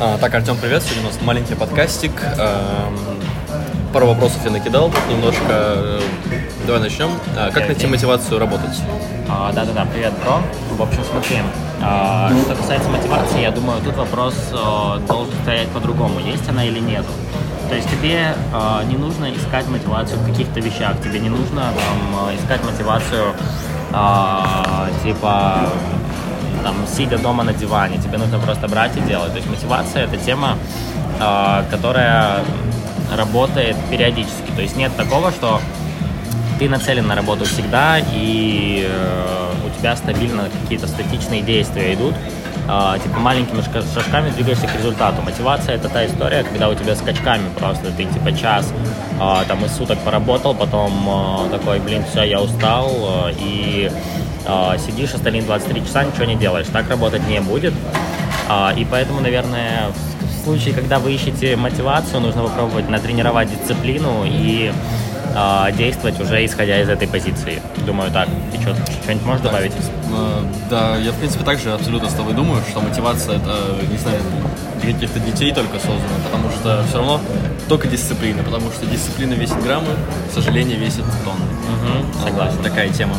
А, так, Артем, привет. Сегодня у нас маленький подкастик. Эм, пару вопросов я накидал, немножко. э, Давай начнем. А, как найти мотивацию работать? А, Да-да-да, привет, бро. В общем, смотри, а, что касается мотивации, я думаю, тут вопрос а, должен стоять по-другому, есть она или нет. То есть тебе а, не нужно искать мотивацию в каких-то вещах, тебе не нужно там, а, искать мотивацию типа там, сидя дома на диване, тебе нужно просто брать и делать. То есть мотивация это тема, а, которая работает периодически. То есть нет такого, что ты нацелен на работу всегда, и э, у тебя стабильно какие-то статичные действия идут. Э, типа маленькими шажками двигаешься к результату. Мотивация это та история, когда у тебя скачками просто ты типа час э, там из суток поработал, потом такой, блин, все, я устал, и э, сидишь остальные 23 часа, ничего не делаешь. Так работать не будет. А, И поэтому, наверное, в случае, когда вы ищете мотивацию, нужно попробовать натренировать дисциплину и а, действовать уже исходя из этой позиции. Думаю, так. Ты что, что-нибудь можешь добавить? Э, Да, я в принципе также абсолютно с тобой думаю, что мотивация это, не знаю, для каких-то детей только создана, потому что все равно только дисциплина, потому что дисциплина весит граммы, к сожалению, весит тонны. Мгм, согласен. Вот такая тема.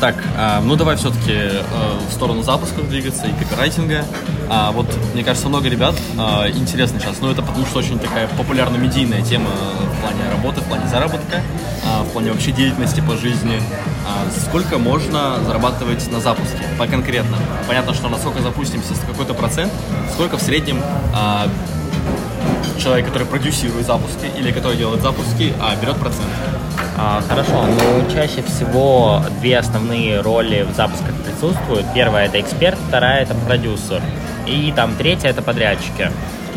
Так, а, ну давай все-таки в сторону запусков двигаться и копирайтинга. А, вот, мне кажется, много ребят а, интересно сейчас, но это потому что очень такая популярно-медийная тема в плане работы, в плане заработка, а, в плане вообще деятельности по жизни. Сколько можно зарабатывать на запуске, по конкретно? Понятно, что насколько запустимся, с какой-то процент, сколько в среднем человек, который продюсирует запуски или который делает запуски, берет процент. А, хорошо, ну чаще всего две основные роли в запусках присутствуют. Первая это эксперт, вторая это продюсер. И там третья это подрядчики.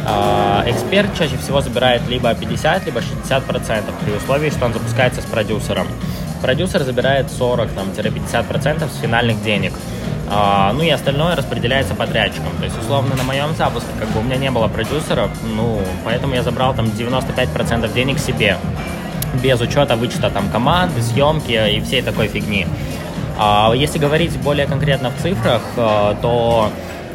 А, эксперт чаще всего забирает либо 50, либо 60 процентов при условии, что он запускается с продюсером. Продюсер забирает 40-50 процентов с финальных денег. А, ну и остальное распределяется подрядчикам. То есть, условно, на моем запуске, как бы у меня не было продюсеров, ну, поэтому я забрал там 95% денег себе без учета вычета там команды, съемки и всей такой фигни. А если говорить более конкретно в цифрах, э, то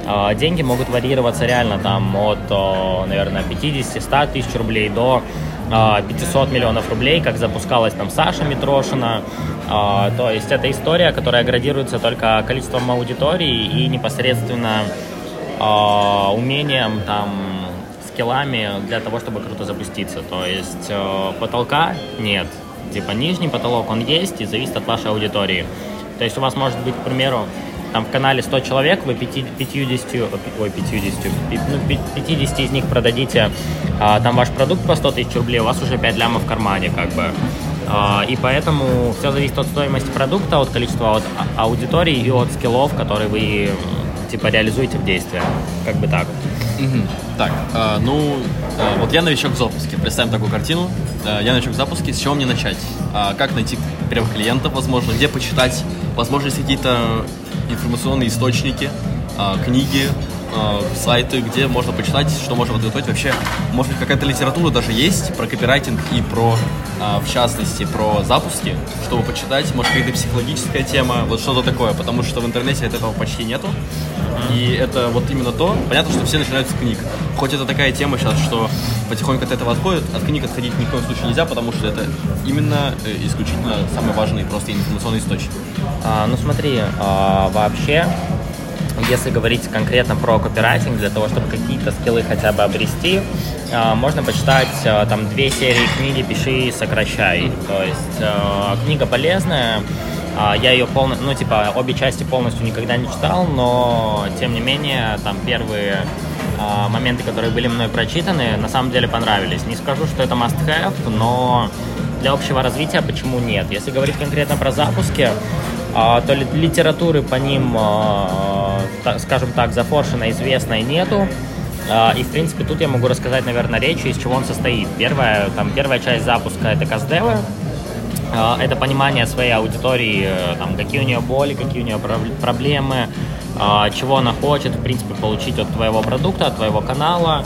э, деньги могут варьироваться реально там от, э, наверное, 50-100 тысяч рублей до э, 500 миллионов рублей, как запускалась там Саша Митрошина. Э, То есть это история, которая градируется только количеством аудитории и непосредственно умением там скиллами для того, чтобы круто запуститься. То есть э, потолка нет. Типа нижний потолок он есть и зависит от вашей аудитории. То есть у вас может быть, к примеру, там в канале 100 человек, вы 50, 50 ой, 50, пи- ну, пи- 50 из них продадите а, там ваш продукт по 100 тысяч рублей, у вас уже 5 лямов в кармане, как бы. А, и поэтому все зависит от стоимости продукта, от количества от а- аудитории и от скиллов, которые вы типа реализуете в действии. Как бы так. Мгм. Так, а, ну, а, вот я новичок в запуске. Представим такую картину. А, я новичок в запуске. С чего мне начать? А, как найти первых клиентов, возможно? Где почитать? Возможно, есть какие-то информационные источники, а, книги, а, сайты, где можно почитать, что можно подготовить. Вообще, может быть, какая-то литература даже есть про копирайтинг и про, а, в частности, про запуски, чтобы почитать. Может, какая-то психологическая тема, вот что-то такое. Потому что в интернете этого почти нету. И это вот именно то. Понятно, что все начинают с книг. Хоть это такая тема сейчас, что потихоньку от этого отходит, от книг отходить ни в коем случае нельзя, потому что это именно э, исключительно самый важный просто информационный источник. А, ну смотри, а, вообще, если говорить конкретно про копирайтинг, для того, чтобы какие-то скиллы хотя бы обрести, а, можно почитать а, там две серии книги «Пиши и сокращай». То есть а, книга полезная, я ее полностью, ну типа обе части полностью никогда не читал, но тем не менее там первые моменты, которые были мной прочитаны, на самом деле понравились. Не скажу, что это must-have, но для общего развития почему нет? Если говорить конкретно про запуски, то ли- литературы по ним, та- скажем так, зафоршенной, известной нету. А, И, в принципе, тут я могу рассказать, наверное, речь, из чего он состоит. Первая, там, первая часть запуска — это каздевы. А, Это понимание своей аудитории, э, там, какие у нее боли, какие у нее проб- проблемы, а, чего она хочет, в принципе, получить от твоего продукта, от твоего канала.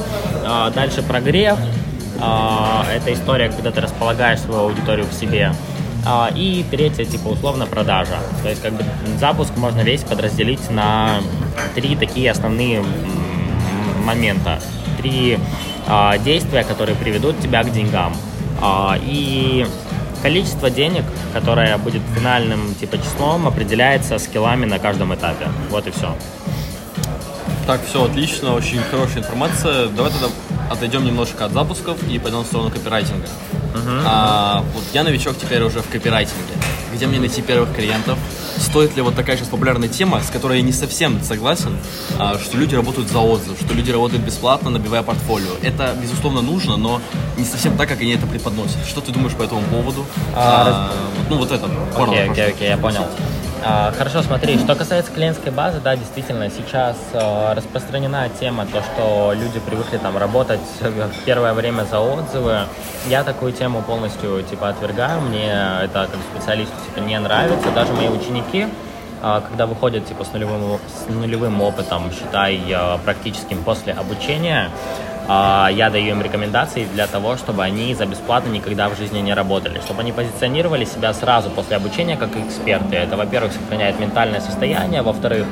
Дальше прогрев. Это история, когда ты располагаешь свою аудиторию к себе. А, И третье, типа, условно, продажа. То есть, как бы, запуск можно весь подразделить на три такие основные момента. три а, действия, которые приведут тебя к деньгам. А, и количество денег, которое будет финальным типа числом, определяется скиллами на каждом этапе. Вот и все. Так, все отлично, очень хорошая информация. Давай тогда отойдем немножко от запусков и пойдем в сторону копирайтинга. Uh-huh. А, вот я новичок теперь уже в копирайтинге. Где мне найти первых клиентов? Стоит ли вот такая сейчас популярная тема, с которой я не совсем согласен, а, что люди работают за отзыв, что люди работают бесплатно, набивая портфолио. Это, безусловно, нужно, но не совсем так, как они это преподносят. Что ты думаешь по этому поводу? А, а. Ну, вот это. Окей, окей, окей, я понял. А, хорошо, смотри, что касается клиентской базы, да, действительно, сейчас э, распространена тема, то, что люди привыкли там работать в первое время за отзывы. Я такую тему полностью, типа, отвергаю, мне это как специалисту, типа, не нравится. Даже мои ученики, э, когда выходят, типа, с нулевым, с нулевым опытом, считай, практическим после обучения, а, я даю им рекомендации для того, чтобы они за бесплатно никогда в жизни не работали, чтобы они позиционировали себя сразу после обучения как эксперты. Это, во-первых, сохраняет ментальное состояние, во-вторых,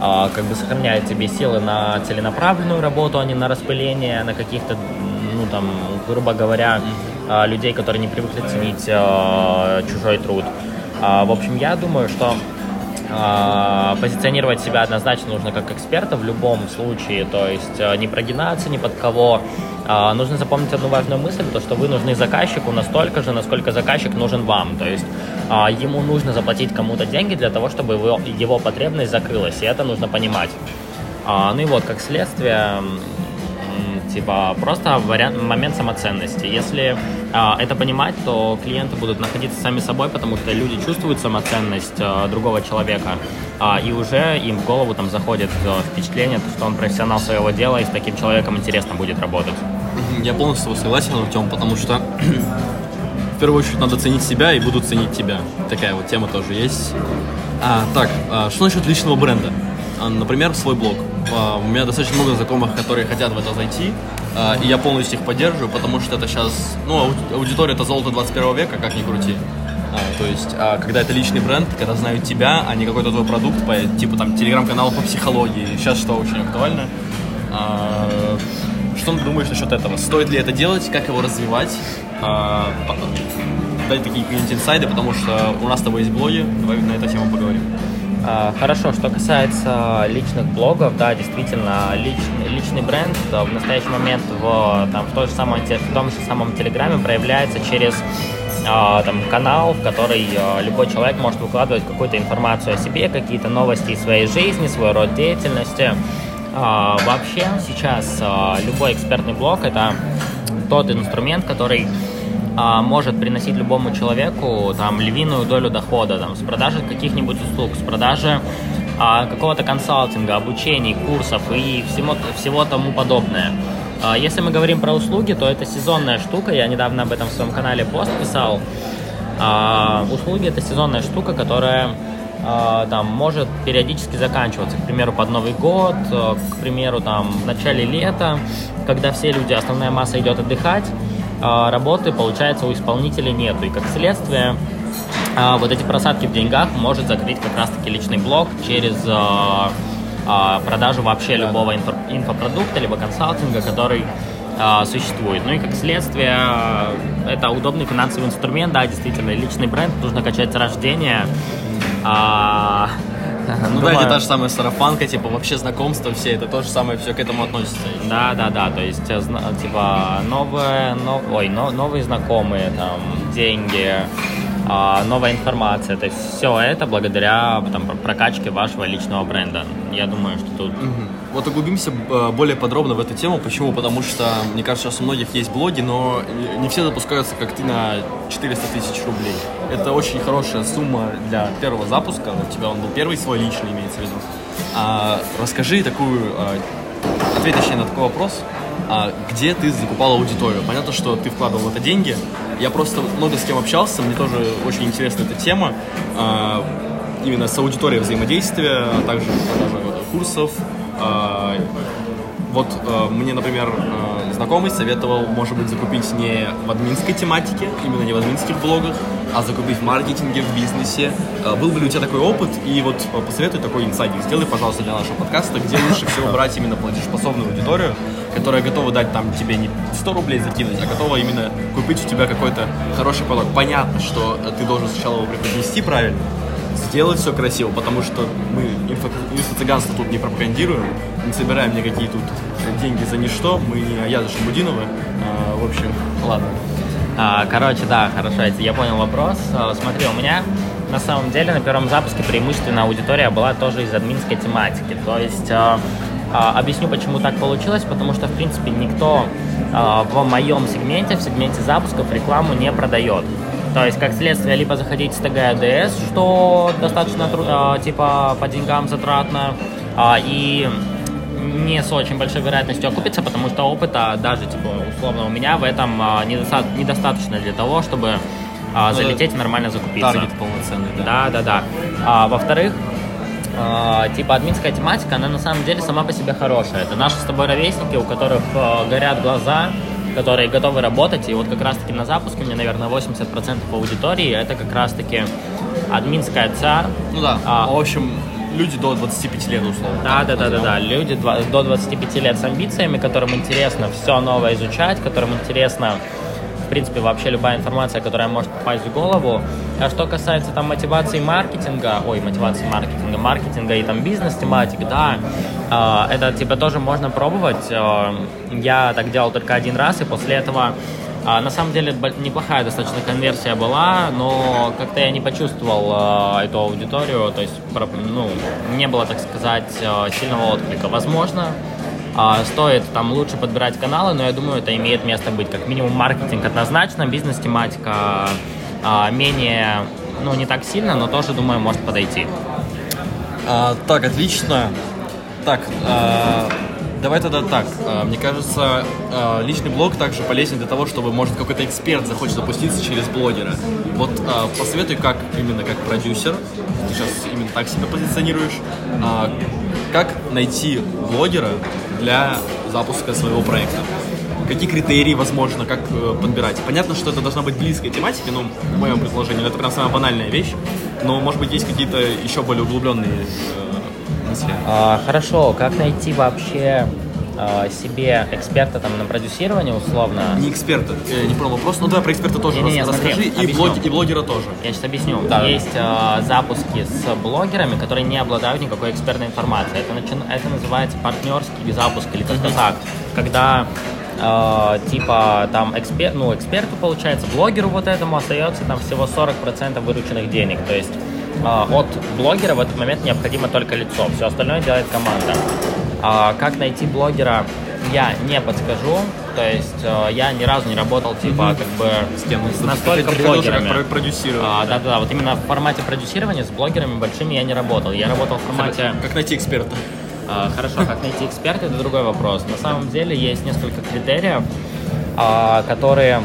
а, как бы сохраняет тебе силы на целенаправленную работу, а не на распыление, на каких-то, ну там, грубо говоря, а, людей, которые не привыкли ценить чужой труд. В общем, я думаю, что а, позиционировать себя однозначно нужно как эксперта в любом случае, то есть э, не прогинаться ни под кого. А, нужно запомнить одну важную мысль, то что вы нужны заказчику настолько же, насколько заказчик нужен вам. То есть а, ему нужно заплатить кому-то деньги для того, чтобы его, его потребность закрылась, и это нужно понимать. Ну и вот, как следствие, типа просто вариант, момент самоценности. Если а, это понимать, то клиенты будут находиться сами собой, потому что люди чувствуют самоценность а, другого человека, а, и уже им в голову там заходит а, впечатление, что он профессионал своего дела, и с таким человеком интересно будет работать. Я полностью согласен, Артем, потому что в первую очередь надо ценить себя и будут ценить тебя. Такая вот тема тоже есть. А, так, а, что насчет личного бренда? А, например, свой блог. А, у меня достаточно много знакомых, которые хотят в это зайти, а, и я полностью их поддерживаю, потому что это сейчас, ну, аудитория это золото 21 века, как ни крути. то есть, когда это личный бренд, когда знают тебя, а не какой-то твой продукт, типа там телеграм-канал по психологии, сейчас что очень актуально. что ты думаешь насчет этого? Стоит ли это делать? Как его развивать? дай такие какие-нибудь инсайды, потому что у нас с тобой есть блоги, давай на эту тему поговорим. А, хорошо, что касается личных блогов, да, действительно, личный, личный бренд в настоящий момент в, там, в, той же самом, в том же самом Телеграме проявляется через а, там, канал, в который а, любой человек может выкладывать какую-то информацию о себе, какие-то новости из своей жизни, свой род деятельности. Вообще сейчас любой экспертный блог – это тот инструмент, который а, может приносить любому человеку там львиную долю дохода там, с продажи каких-нибудь услуг, с продажи а, какого-то консалтинга, обучений, курсов и всего, всего тому подобное. А, если мы говорим про услуги, то это сезонная штука. Я недавно об этом в своем канале пост писал. А, услуги это сезонная штука, которая а, там может периодически заканчиваться, к примеру, под Новый год, а, к примеру, там в начале лета, когда все люди, основная масса идет отдыхать, работы, получается, у исполнителя нету. И как следствие, а, вот эти просадки в деньгах может закрыть как раз-таки личный блог через а, продажу вообще любого инфо инфопродукта, либо консалтинга, который существует. Ну и как следствие, это удобный финансовый инструмент, да, действительно, личный бренд нужно качать с рождения. Ну да, это та же самая сарафанка, типа вообще знакомство все, это то же самое все к этому относится. Да, да, да, то есть э, типа новые, нов, ой, но, новые знакомые, там, деньги, новая информация. То есть все это благодаря там, прокачке вашего личного бренда. Я думаю, что тут... Угу. Вот углубимся э, более подробно в эту тему. Почему? Потому что, мне кажется, сейчас у многих есть блоги, но не все запускаются, как ты, на 400 тысяч рублей. Это очень хорошая сумма для первого запуска. У тебя он был первый свой личный, имеется в виду. А, расскажи такую... А, ответь точнее на такой вопрос а, где ты закупал аудиторию. Понятно, что ты вкладывал в это деньги. Я просто много с кем общался, мне тоже очень интересна эта тема. А, именно с аудиторией взаимодействия, а также продажа курсов, а, вот э, мне, например, э, знакомый советовал, может быть, закупить не в админской тематике, именно не в админских блогах, а закупить в маркетинге, в бизнесе. Э, был бы ли у тебя такой опыт? И вот э, посоветуй такой инсайдик. Сделай, пожалуйста, для нашего подкаста, где лучше всего брать именно платежеспособную аудиторию, которая готова дать там тебе не 100 рублей закинуть, а готова именно купить у тебя какой-то хороший продукт. Понятно, что ты должен сначала его преподнести правильно, сделать все красиво, потому что мы инфо, инфо-цыганство тут не пропагандируем, не собираем никакие тут деньги за ничто, мы не Аяза Шамудиновы, а, в общем, ладно. А, короче, да, хорошо, я понял вопрос. А, смотри, у меня на самом деле на первом запуске преимущественно аудитория была тоже из админской тематики. То есть а, объясню, почему так получилось, потому что, в принципе, никто в моем сегменте, в сегменте запусков рекламу не продает. То есть, как следствие, либо заходить с ТГ АДС, что достаточно, типа, по деньгам затратно, и не с очень большой вероятностью окупиться, потому что опыта даже, типа, условно, у меня в этом недоста- недостаточно для того, чтобы э, залететь и нормально закупиться. Таргет полноценный, да. Да, да, да. А, во-вторых, э, типа админская тематика, она на самом деле сама по себе хорошая. Это наши с тобой ровесники, у которых горят глаза, которые готовы работать. И вот как раз-таки на запуске у меня, наверное, 80% аудитории это как раз-таки админская ЦА. Ну да, а, в общем, люди до 25 лет условно. Да, да, да, да, да. Люди до 25 лет с амбициями, которым интересно все новое изучать, которым интересно в принципе, вообще любая информация, которая может попасть в голову. А что касается там мотивации маркетинга, ой, мотивации маркетинга, маркетинга и там бизнес-тематик, да, э, это типа тоже можно пробовать. Э, я так делал только один раз, и после этого э, на самом деле неплохая достаточно конверсия была, но как-то я не почувствовал э, эту аудиторию, то есть ну, не было, так сказать, э, сильного отклика. Возможно, а, стоит там лучше подбирать каналы, но я думаю, это имеет место быть. Как минимум маркетинг однозначно, бизнес-тематика а, менее, ну не так сильно, но тоже, думаю, может подойти. А, так, отлично. Так, а, давай тогда так. А, мне кажется, а, личный блог также полезен для того, чтобы, может, какой-то эксперт захочет запуститься через блогера. Вот а, посоветуй, как именно как продюсер, ты сейчас именно так себя позиционируешь, как найти блогера, для запуска своего проекта. Какие критерии возможно, как э, подбирать? Понятно, что это должна быть близкая тематика, но в моем предложении это прям самая банальная вещь, но может быть есть какие-то еще более углубленные э, мысли. А, хорошо, как найти вообще э, себе эксперта там на продюсирование условно. Не эксперта, э, не понял вопрос, ну давай про эксперта тоже не, не, расскажи, смотри, и, блог, и блогера тоже. Я сейчас объясню. Да, Есть э, запуски с блогерами, которые не обладают никакой экспертной информацией. Это, начи... это называется партнерский запуск или как-то mm-hmm. так. Когда э, типа там эксперт, ну эксперту получается, блогеру вот этому остается там всего 40% вырученных денег. То есть от блогера в этот момент необходимо только лицо, все остальное делает команда. А, как найти блогера, я не подскажу. То есть э, я ни разу не работал типа как бы с кем с настолько блогерами. Как продюсировать. А, да, да, да. Вот именно в формате продюсирования с блогерами большими я не работал. Я работал в формате. Как найти эксперта? А, хорошо, как найти эксперта это другой вопрос. На самом деле есть несколько критериев, а, которые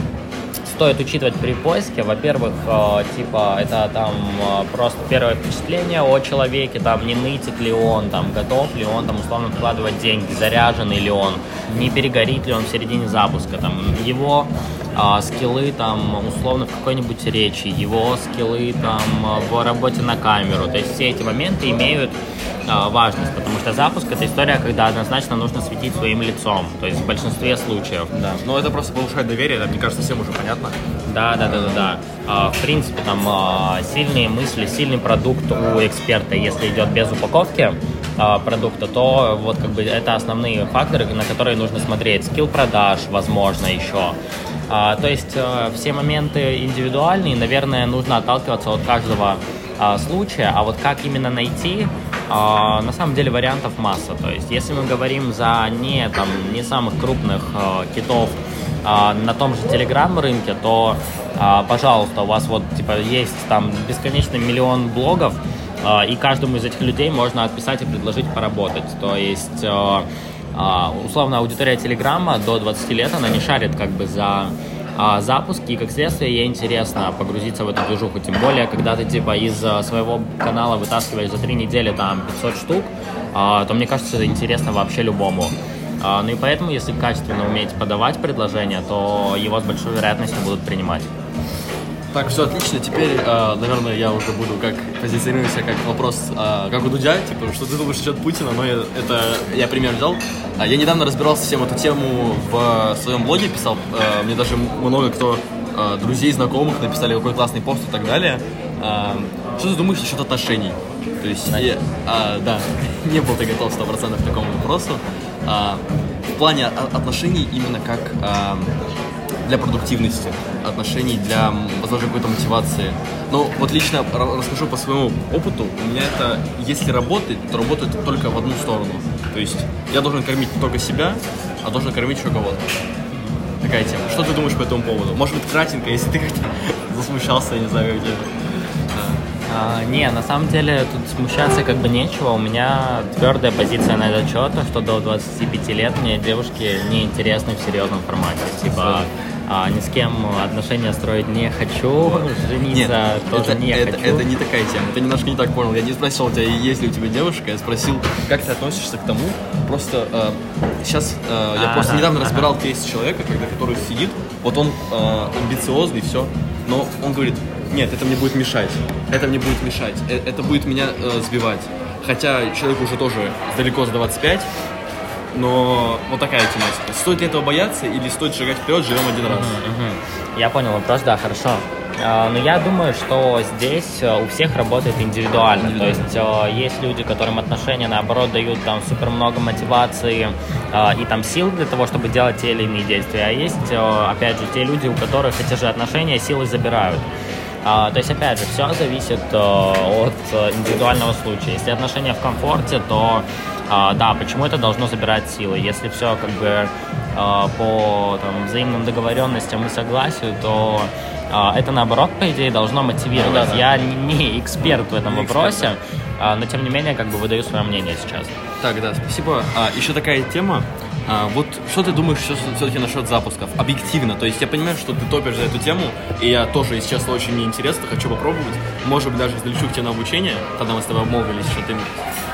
стоит учитывать при поиске. Во-первых, э, типа, это там э, просто первое впечатление о человеке, там, не нытик ли он, там, готов ли он, там, условно, вкладывать деньги, заряженный ли он, не перегорит ли он в середине запуска, там, его э, скиллы, там, условно, в какой-нибудь речи, его скиллы, там, в работе на камеру. То есть все эти моменты имеют э, важность, потому что запуск это история, когда однозначно нужно светить своим лицом, то есть в большинстве случаев. Да. Но это просто повышает доверие, это, мне кажется, всем уже понятно. Да, да, да, да, да. А, в принципе, там а, сильные мысли, сильный продукт у эксперта, если идет без упаковки а, продукта, то вот как бы это основные факторы, на которые нужно смотреть. Скилл продаж, возможно, еще. А, то есть а, все моменты индивидуальные, наверное, нужно отталкиваться от каждого а, случая, а вот как именно найти, а, на самом деле вариантов масса. То есть, если мы говорим за не, там, не самых крупных а, китов на том же Telegram рынке, то, пожалуйста, у вас вот типа есть там бесконечный миллион блогов, и каждому из этих людей можно отписать и предложить поработать. То есть, а, а, условно, аудитория Телеграма до 20 лет, она не шарит как бы за а, запуски, и как следствие ей интересно погрузиться в эту движуху. Тем более, когда ты типа из а, своего канала вытаскиваешь за три недели там 500 штук, а, то мне кажется, это интересно вообще любому. А, ну и поэтому, если качественно уметь подавать предложение, то его с большой вероятностью будут принимать. Так, все отлично. Теперь, э, наверное, я уже буду как позиционировать себя как вопрос, э, как у Дудя, типа, что ты думаешь насчет Путина, но я, это я пример взял. А я недавно разбирался всем эту тему в своем блоге, писал, э, мне даже много кто, э, друзей, знакомых написали какой классный пост и так далее. Э, что ты думаешь насчет отношений? То есть, я, э, да, не был ты готов 100% к такому вопросу. Э, в плане отношений именно как... Э, для продуктивности, отношений для, возможно, какой-то мотивации. Но вот лично расскажу по своему опыту. У меня это, если работает, то работает только в одну сторону. То есть я должен кормить только себя, а должен кормить еще кого-то. Такая тема. Что ты думаешь по этому поводу? Может быть, кратенько, если ты как-то засмущался, я не знаю, как а, не, на самом деле тут смущаться как бы нечего. У меня твердая позиция на этот счет, что до 25 лет мне девушки не интересны в серьезном формате. Типа, а, ни с кем отношения строить не хочу, жениться Нет, тоже это, не это, хочу. Это не такая тема, ты немножко не так понял. Я не спросил у тебя, есть ли у тебя девушка, я спросил, как ты относишься к тому, просто э, сейчас э, я а, просто недавно ага. разбирал кейс человека, когда который сидит, вот он э, амбициозный, все, но он говорит, нет, это мне будет мешать, это мне будет мешать, э, это будет меня э, сбивать. Хотя человек уже тоже далеко за 25, но вот такая тематика. Стоит ли этого бояться или стоит шагать вперед, живем один раз? Uh-huh, uh-huh. Я понял вопрос, да, хорошо. А, но я думаю, что здесь э, у всех работает индивидуально. То есть э, есть люди, которым отношения, наоборот, дают там супер много мотивации и там сил для того, чтобы делать те или иные действия. А есть, опять же, те люди, у которых эти же отношения силы забирают. А, то есть, опять же, все зависит от индивидуального случая. Если отношения в комфорте, то а, да, почему это должно забирать силы? Если все как бы а, по там, взаимным договоренностям и согласию, то а, это наоборот, по идее, должно мотивировать. Ну, да, да. Я не, эксперт в этом не вопросе, эксперт, да. но тем не менее, как бы выдаю свое мнение сейчас. Так, да, спасибо. А, еще такая тема. А, вот что ты думаешь все-таки насчет запусков? Объективно, то есть я понимаю, что ты топишь за эту тему, и я тоже, если честно, очень мне интересно, хочу попробовать. Может быть, даже залечу к тебе на обучение, тогда мы с тобой обмолвились, что ты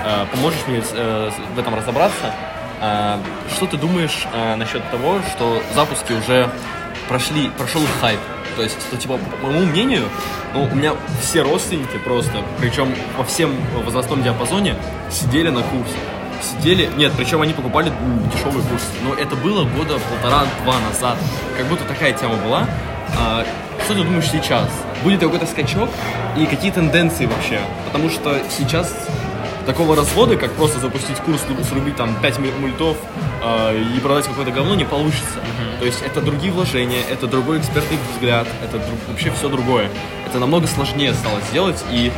Э, поможешь мне э, в этом разобраться. Э, что ты думаешь насчет того, что запуски уже прошли, прошел их хайп? То есть, что, типа, по моему мнению, ну, у меня все родственники просто, причем во всем возрастном диапазоне, сидели на курсе. Сидели, нет, причем они покупали дешевый курс. Но это было года полтора-два назад. Как будто такая тема была. А, что ты думаешь сейчас? Будет какой-то скачок и какие тенденции вообще? Потому что сейчас такого развода, как просто запустить курс, срубить там 5 мультов э, и продать какое-то говно, не получится. Mm-hmm. То есть это другие вложения, это другой экспертный взгляд, это друг, вообще все другое. Это намного сложнее стало сделать, и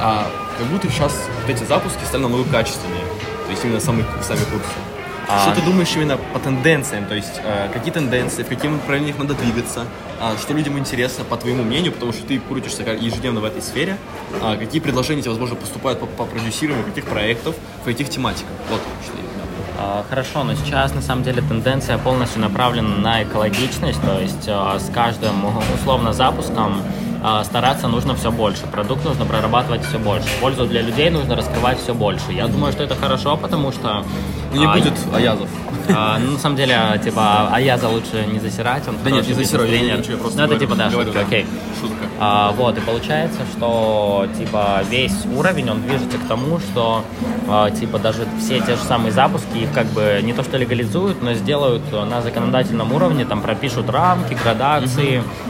э, как будто сейчас вот эти запуски стали намного качественнее. То есть именно сами, сами курсы. А... Что ты думаешь именно по тенденциям? То есть э, какие тенденции, в каких направлениях надо двигаться? Э, что людям интересно, по твоему мнению, потому что ты крутишься ежедневно в этой сфере? Э, какие предложения тебе, возможно, поступают по, по продюсированию каких проектов, в каких тематиках? Вот что я Хорошо, но сейчас на самом деле тенденция полностью направлена на экологичность, то есть с каждым условно запуском а, стараться нужно все больше, продукт нужно прорабатывать все больше, пользу для людей нужно раскрывать все больше. Я думаю, что это хорошо, потому что... Не а, будет Аязов. А, ну, на самом деле, типа, Аяза лучше не засирать, он Да нет, не засирать, я ничего, просто Ну, это типа, да, говорю, шутка, окей. Шутка. А, вот, и получается, что, типа, весь уровень, он движется к тому, что, а, типа, даже все те же самые запуски, их как бы не то что легализуют, но сделают на законодательном уровне, там пропишут рамки, градации, mm-hmm а,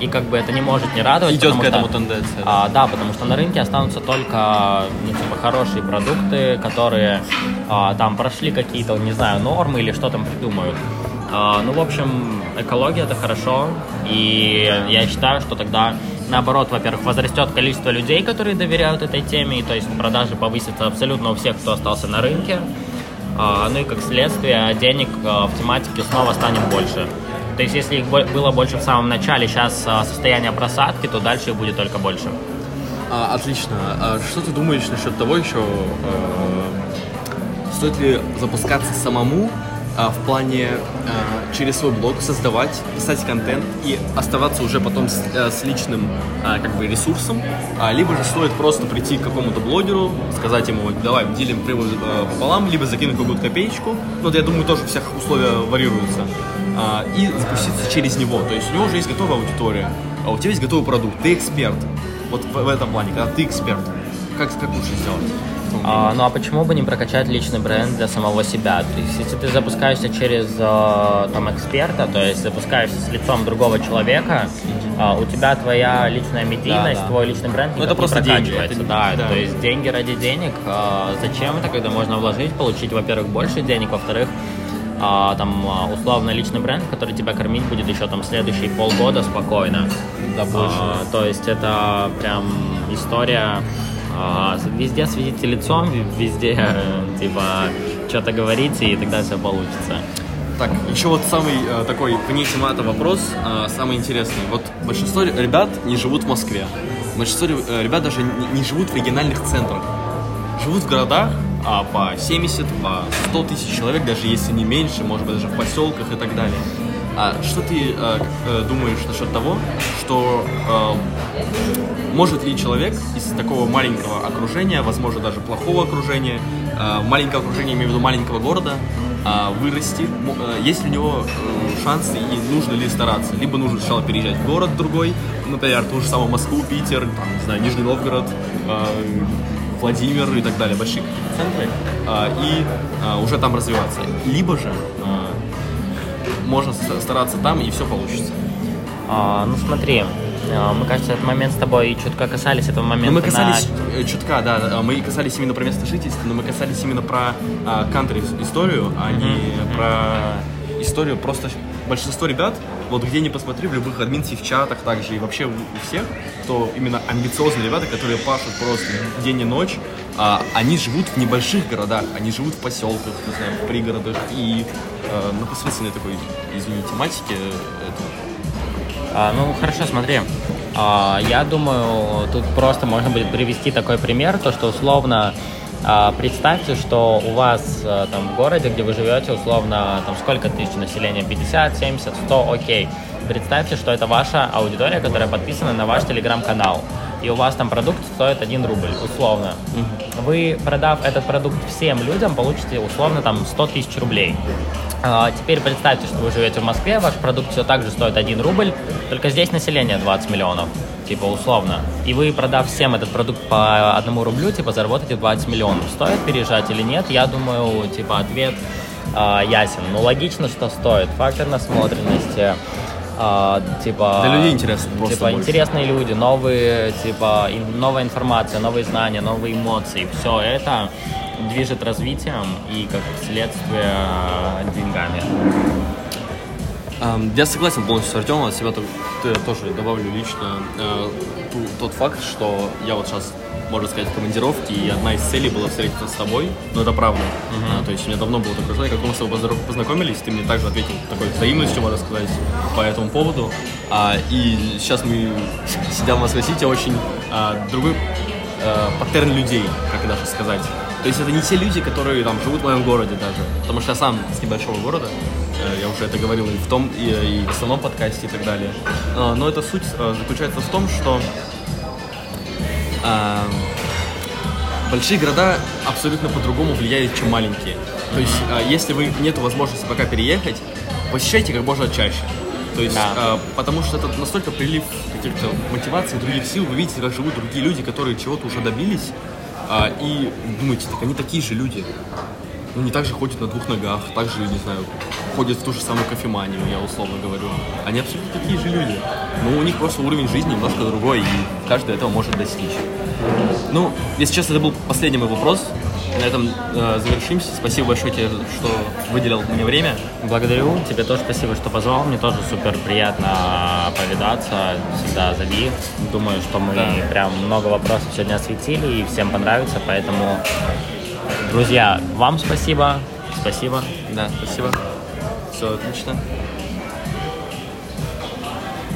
и как бы это не может не радовать. Идет к этому что, тенденция. А, да, потому что на рынке останутся только ну, типа, хорошие продукты, которые а, там прошли какие-то, не знаю, нормы или что там придумают. А, ну, в общем, экология это хорошо, и я считаю, что тогда наоборот, во-первых, возрастет количество людей, которые доверяют этой теме, и то есть продажи повысятся абсолютно у всех, кто остался на рынке. А, ну и как следствие, денег а, в тематике снова станет больше. То есть, если их было больше в самом начале, сейчас а, состояние просадки, то дальше их будет только больше. А, отлично. А что ты думаешь насчет того еще, э, стоит ли запускаться самому а, в плане а, через свой блог создавать, писать контент и оставаться уже потом с, а, с личным а, как бы ресурсом, либо же стоит просто прийти к какому-то блогеру, сказать ему, давай делим прибыль а, пополам, либо закинуть какую-то копеечку, ну, вот я думаю, тоже всех условия варьируются, и запуститься через него, то есть у него уже есть готовая аудитория, а у тебя есть готовый продукт, ты эксперт, вот в этом плане, когда ты эксперт, как, как лучше сделать? А, ну а почему бы не прокачать личный бренд для самого себя? То есть, если ты запускаешься через э, там эксперта, то есть запускаешься с лицом другого человека, э, у тебя твоя личная медийность, Да, да. твой личный бренд Ну, это не просто деньги, прокачивается. это- да, да. то есть деньги ради денег. э, зачем это, когда можно вложить, получить, во-первых, больше денег, во-вторых, а, там а, условно личный бренд, который тебя кормить будет еще там следующие полгода спокойно. Да, больше. А, то есть это прям история а, везде светите лицом, везде э, типа что-то говорите, и тогда все получится. Так, еще вот самый э, такой вне темата вопрос, э, самый интересный. Вот большинство ребят не живут в Москве. Большинство э, ребят даже не, не живут в региональных центрах. Живут в городах а, по 70, по 100 тысяч человек, даже если не меньше, может быть, даже в поселках и так далее. А что ты э, э, думаешь насчет того, что э, может ли человек из такого маленького окружения, возможно, даже плохого окружения, э, маленького окружения, имею в виду маленького города, э, вырасти? Э, Есть ли у него э, шансы и нужно ли стараться? Либо нужно сначала переезжать в город другой, например, ту же самую Москву, Питер, там, не знаю, Нижний Новгород, э, Владимир и так далее, большие центры, э, и э, уже там развиваться. Либо же можно стараться там, и все получится. А, ну смотри, а, мы, кажется, этот момент с тобой чутка касались этого момента. Но мы на- касались э, чутка, да, да, мы касались именно про место жительства, но мы касались именно про а, кантри историю, а не про историю. Просто большинство ребят, вот где ни посмотри, в любых админсих, чатах также и вообще у, всех, кто именно амбициозные ребята, которые пашут просто день и ночь, а, они живут в небольших городах, они живут в поселках, не знаю, в пригородах и э, на посредственной такой, извини, тематике э, это А, ну хорошо, смотри. А, я думаю, тут просто можно будет привести такой пример, то что условно а, представьте, что у вас а, там в городе, где вы живете, условно, там сколько тысяч населения, 50, 70, 100, окей. Представьте, что это ваша аудитория, которая подписана на ваш телеграм-канал. И у вас там продукт стоит 1 рубль, условно. Вы, продав этот продукт всем людям, получите условно там 100 тысяч рублей. А, Теперь представьте, что вы живете в Москве, ваш продукт все так же стоит 1 рубль, только здесь население 20 миллионов, типа условно. И вы, продав всем этот продукт по одному рублю, типа заработаете 20 миллионов. Стоит переезжать или нет? Я думаю, типа ответ а, ясен. Ну, логично, что стоит. Фактор насмотренности, а, типа... Для людей интересно просто Типа больше. интересные люди, новые, типа, ин- новая информация, новые знания, новые эмоции. Все это движет развитием и, как следствие, деньгами. Эм, Я согласен полностью с Артемом, от себя тоже добавлю лично э, тот факт, что я вот сейчас, можно сказать, в командировке, и одна из целей была встретиться с тобой, но это правда. А, то есть у меня давно было такое желание, как мы с тобой познакомились, ты мне также ответил такой взаимностью, можно сказать, по этому поводу. А, и сейчас мы, сидя в Москве-Сити, очень а, другой э, паттерн людей, как даже сказать. То есть это не те люди, которые там живут в моем городе даже, потому что я сам с небольшого города, я уже это говорил и в том, и, и в основном подкасте и так далее. А, Но эта суть э, заключается в том, что большие города абсолютно по-другому влияют, чем маленькие. То есть, если вы нет возможности пока переехать, посещайте как можно чаще. То есть, Да. потому что это настолько прилив каких-то мотиваций, других сил, вы видите, как живут другие люди, которые чего-то уже добились, и думаете, так они такие же люди. Ну, не так же ходят на двух ногах, так же, не знаю, ходят в ту же самую кофеманию, я условно говорю. Они абсолютно такие же люди. Но у них просто уровень жизни немножко другой, и каждый этого может достичь. Ну, если честно, это был последний мой вопрос. На этом э, завершимся. Спасибо большое тебе, что выделил мне время. Благодарю. Тебе тоже спасибо, что позвал. Мне тоже супер приятно повидаться. Всегда зови. Думаю, что мы Да. прям много вопросов сегодня осветили и всем понравится. Поэтому, друзья, вам спасибо. Спасибо. Да, спасибо. Все отлично.